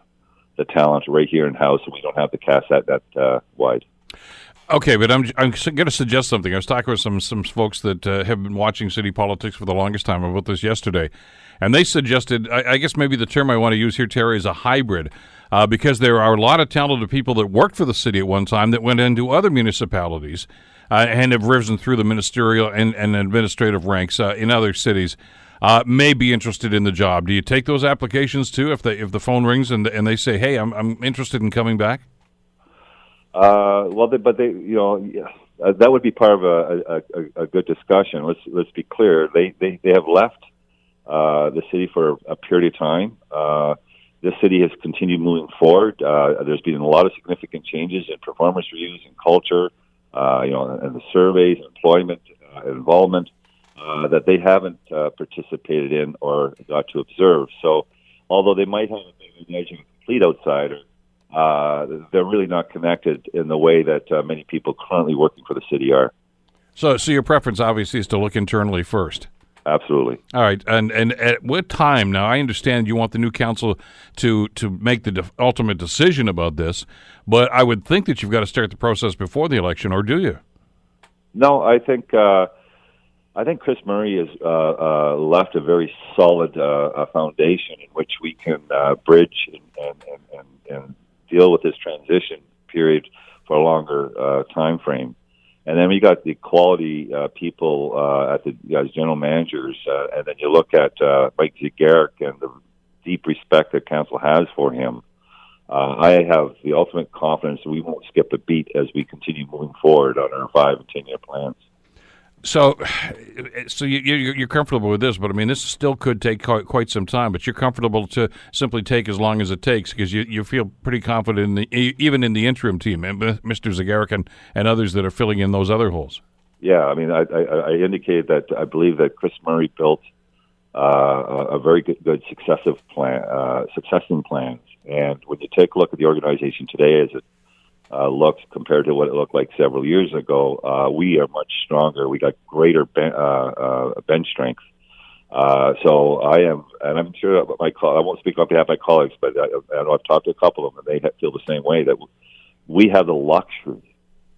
the talent right here in house, and we don't have to cast that that uh, wide. Okay, but I'm I'm going to suggest something. I was talking with some some folks that uh, have been watching city politics for the longest time about this yesterday, and they suggested. I, I guess maybe the term I want to use here, Terry, is a hybrid, uh, because there are a lot of talented people that worked for the city at one time that went into other municipalities. Uh, and have risen through the ministerial and, and administrative ranks uh, in other cities. Uh, may be interested in the job. Do you take those applications too? If they if the phone rings and and they say, "Hey, I'm I'm interested in coming back." Uh, well, they, but they, you know, uh, that would be part of a, a, a, good discussion. Let's let's be clear. They they, they have left uh, the city for a period of time. This city has continued moving forward. Uh, there's been a lot of significant changes in performance reviews and culture, uh, you know, and the surveys, employment, uh, involvement uh, that they haven't uh, participated in or got to observe. So, although they might have a image of a complete outsider, uh, they're really not connected in the way that uh, many people currently working for the city are. So, so your preference obviously is to look internally first. Absolutely. All right, and and at what time? Now, I understand you want the new council to to make the de- ultimate decision about this, but I would think that you've got to start the process before the election, or do you? No, I think uh, I think Chris Murray has uh, uh, left a very solid uh, foundation in which we can uh, bridge and, and, and, and deal with this transition period for a longer uh, time frame. And then we got the quality uh, people uh, at the as general managers, uh, and then you look at uh, Mike Zegarac and the deep respect that council has for him. Uh, I have the ultimate confidence that we won't skip a beat as we continue moving forward on our five and ten year plans. So, so you, you, you're comfortable with this, but I mean, this still could take quite, some time. But you're comfortable to simply take as long as it takes because you, you feel pretty confident in the even in the interim team, Mr. Zegarac and, and others that are filling in those other holes. Yeah, I mean, I, I, I indicated that I believe that Chris Murray built uh, a a very good, good successive plan, uh, succession plans. And when you take a look at the organization today, as it uh, looks compared to what it looked like several years ago, uh, we are much stronger. We got greater ben- uh, uh, bench strength. Uh, so I am, and I'm sure my I won't speak on behalf of my colleagues, but I, I know I've talked to a couple of them, and they feel the same way that we have the luxury,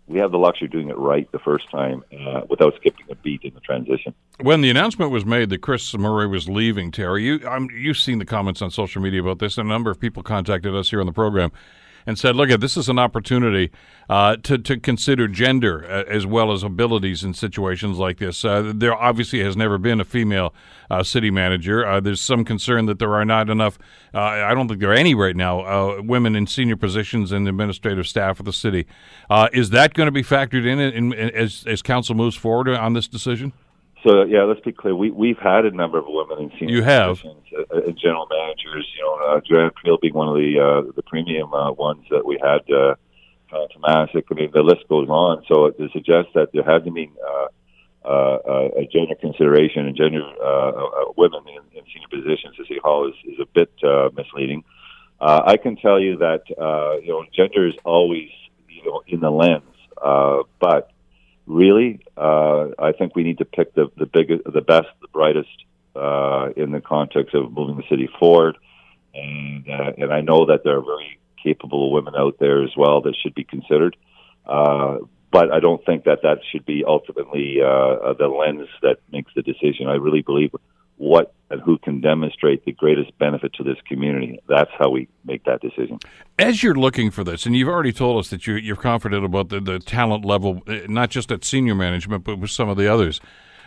we have the luxury of doing it right the first time uh, without skipping a beat in the transition. When the announcement was made that Chris Murray was leaving, Terry, you, you've seen the comments on social media about this. A number of people contacted us here on the program and said, "Look, at this is an opportunity uh, to to consider gender uh, as well as abilities in situations like this." Uh, there obviously has never been a female uh, city manager. Uh, there's some concern that there are not enough. Uh, I don't think there are any right now women in senior positions in the administrative staff of the city. is that going to be factored in, in, in, as as council moves forward on this decision? So yeah, let's be clear. We we've had a number of women in senior you have. positions, uh, uh, general managers. You know, uh, Joe-Anne Priel being one of the uh, the premium uh, ones that we had. Uh, uh, Tomasic. I mean, the list goes on. So to suggest that there hasn't been uh, uh, a gender consideration and gender uh, uh, women in, in senior positions at City Hall is, is a bit uh, misleading. Uh, I can tell you that uh, you know gender is always you know in the lens, uh, but really, uh, I think we need to pick the the biggest, the best, the brightest uh, in the context of moving the city forward. And uh, and I know that there are very capable women out there as well that should be considered. Uh, but I don't think that that should be ultimately uh, the lens that makes the decision. I really believe what and who can demonstrate the greatest benefit to this community. That's how we make that decision. As you're looking for this, and you've already told us that you're, you're confident about the, the talent level, eh, not just at senior management, but with some of the others.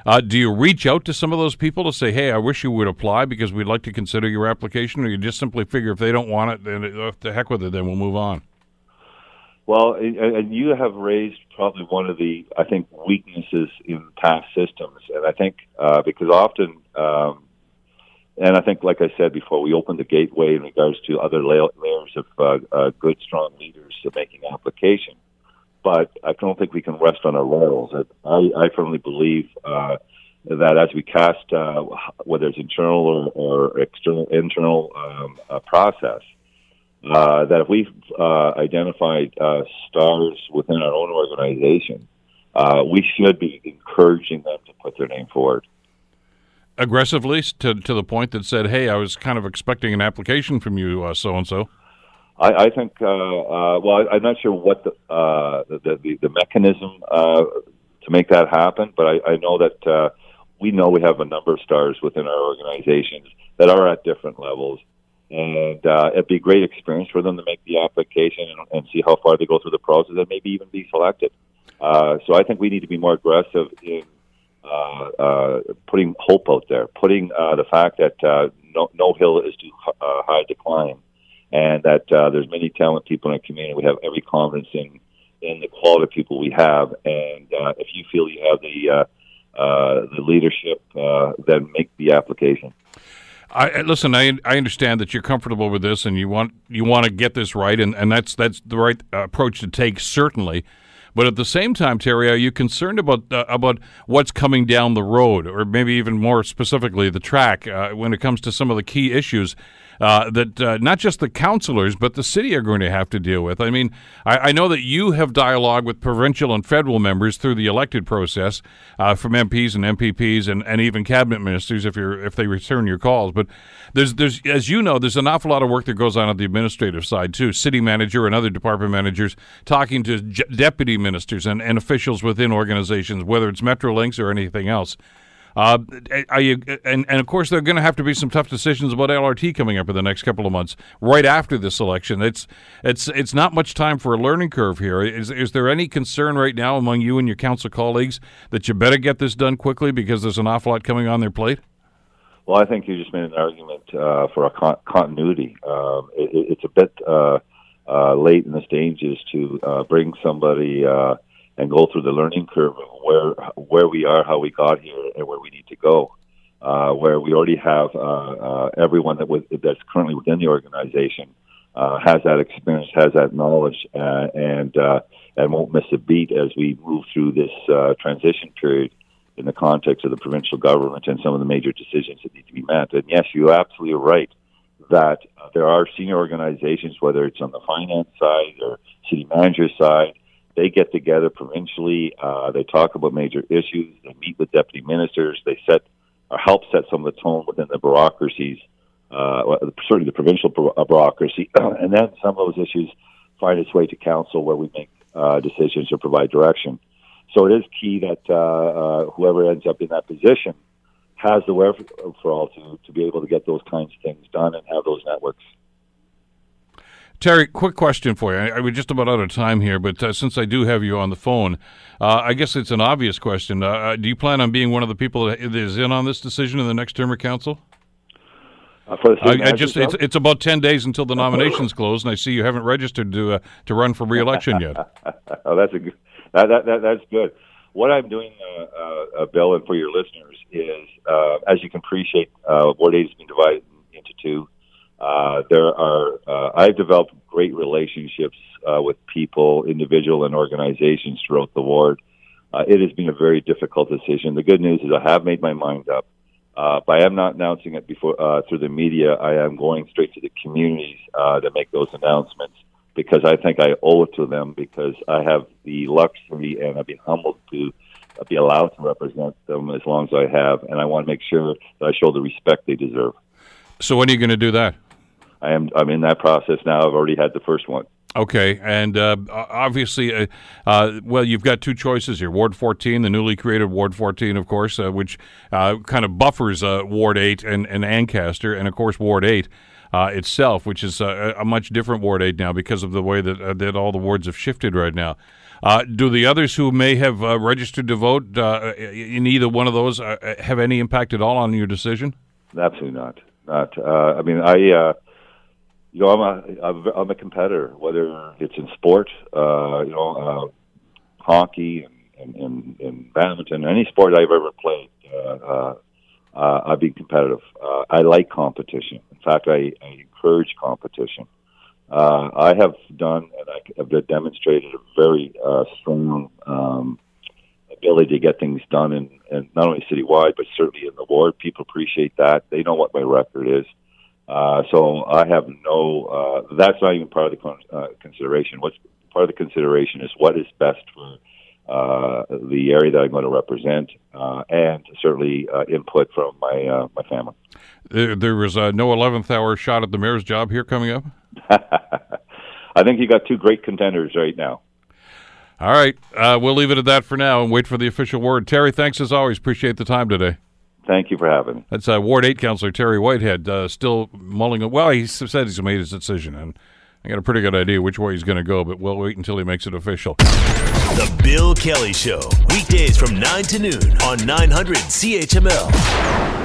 Uh, do you reach out to some of those people to say, "Hey, I wish you would apply because we'd like to consider your application," or you just simply figure if they don't want it, then uh, the heck with it, then we'll move on? Well, and you have raised probably one of the, I think, weaknesses in past systems, and I think uh, because often, um, and I think, like I said before, we opened the gateway in regards to other layers of uh, uh, good, strong leaders making application. But I don't think we can rest on our laurels. I, I firmly believe uh, that as we cast, uh, whether it's internal or, or external, internal um, uh, process, uh, that if we've identified stars within our own organization, we should be encouraging them to put their name forward. Aggressively, to to the point that said, "Hey, I was kind of expecting an application from you, so and so." I think. Uh, uh, well, I, am not sure what the, the, the the mechanism to make that happen, but I, I know that we know we have a number of stars within our organizations that are at different levels and uh, it'd be a great experience for them to make the application and, and see how far they go through the process and maybe even be selected. Uh, so I think we need to be more aggressive in uh, uh, putting hope out there, putting uh, the fact that uh, no, no hill is too uh, high to climb, and that uh, there's many talented people in our community. We have every confidence in in the quality of people we have, and uh, if you feel you have the uh, uh, the leadership, uh, then make the application. I, listen. I I understand that you're comfortable with this, and you want you want to get this right, and, and that's that's the right approach to take, certainly. But at the same time, Terry, are you concerned about uh, about what's coming down the road, or maybe even more specifically, the track uh, when it comes to some of the key issues uh, that uh, not just the councilors but the city are going to have to deal with. I mean, I, I know that you have dialogue with provincial and federal members through the elected process uh, from MPs and MPPs and, and even cabinet ministers if you're if they return your calls. But there's there's as you know, there's an awful lot of work that goes on at the administrative side too. City manager and other department managers talking to j- deputy ministers and, and officials within organizations, whether it's Metrolinx or anything else. Uh, are you, and, and of course, there are going to have to be some tough decisions about LRT coming up in the next couple of months, right after this election. It's it's it's not much time for a learning curve here. Is is there any concern right now among you and your council colleagues that you better get this done quickly because there's an awful lot coming on their plate? Well, I think you just made an argument uh, for a con- continuity. Um, it, it's a bit uh, uh, late in the stages to uh, bring somebody uh, and go through the learning curve of where where we are, how we got here, and where we need to go. Uh, where we already have uh, uh, everyone that was, that's currently within the organization uh, has that experience, has that knowledge, uh, and uh, and won't miss a beat as we move through this transition period in the context of the provincial government and some of the major decisions that need to be met. And yes, you're absolutely right that there are senior organizations, whether it's on the finance side or city manager side, they get together provincially. Uh, they talk about major issues. They meet with deputy ministers. They set or help set some of the tone within the bureaucracies, uh, certainly the provincial uh, bureaucracy, and then some of those issues find its way to council, where we make uh, decisions or provide direction. So it is key that uh, uh, whoever ends up in that position has the wherewithal to, to be able to get those kinds of things done and have those networks. Terry, quick question for you. I, I we're just about out of time here, but uh, since I do have you on the phone, uh, I guess it's an obvious question. Uh, uh do you plan on being one of the people that is in on this decision in the next term of council? Uh, for the I, I just it's, it's, about ten days until the nominations close, and I see you haven't registered to uh, to run for re-election yet. oh, that's a good, that, that, that, that's good. What I'm doing, Bill, and for your listeners is, as you can appreciate, Ward Eight has been divided into two. Uh, there are, uh, I've developed great relationships uh, with people, individual and organizations throughout the ward. Uh, it has been a very difficult decision. The good news is I have made my mind up. Uh, but I am not announcing it before through the media. I am going straight to the communities to make those announcements because I think I owe it to them because I have the luxury and I've been humbled to be allowed to represent them as long as I have, and I want to make sure that I show the respect they deserve. So when are you going to do that? I am I'm in that process now. I've already had the first one. Okay, and uh, obviously, uh, uh, well, you've got two choices here: Ward 14, the newly created Ward 14, of course, uh, which uh, kind of buffers uh, Ward 8 and, and Ancaster, and of course Ward 8 itself, which is a much different Ward 8 now because of the way that that all the wards have shifted right now. do the others who may have registered to vote in either one of those have any impact at all on your decision? Absolutely not. Not. I mean, I you know, I'm a I'm a competitor, whether it's in sport, uh, you know, uh, hockey and, and, and, and badminton, any sport I've ever played. Uh, uh, uh, I've been competitive. Uh, I like competition. In fact, I, I encourage competition. Uh, I have done and I have demonstrated a very uh, strong um, ability to get things done, in, in not only citywide but certainly in the ward. People appreciate that. They know what my record is. Uh, so I have no. Uh, that's not even part of the con- uh, consideration. What's part of the consideration is what is best for uh, the area that I'm going to represent, uh, and certainly uh, input from my uh, my family. There, there was uh, no 11th hour shot at the mayor's job here coming up. I think you got two great contenders right now. All right, uh, we'll leave it at that for now and wait for the official word. Terry, thanks as always. Appreciate the time today. Thank you for having me. That's uh, Ward 8 Councillor Terry Whitehead uh, still mulling. It. Well, he said he's made his decision, and I got a pretty good idea which way he's going to go, but we'll wait until he makes it official. The Bill Kelly Show, weekdays from 9 to noon on 900 CHML.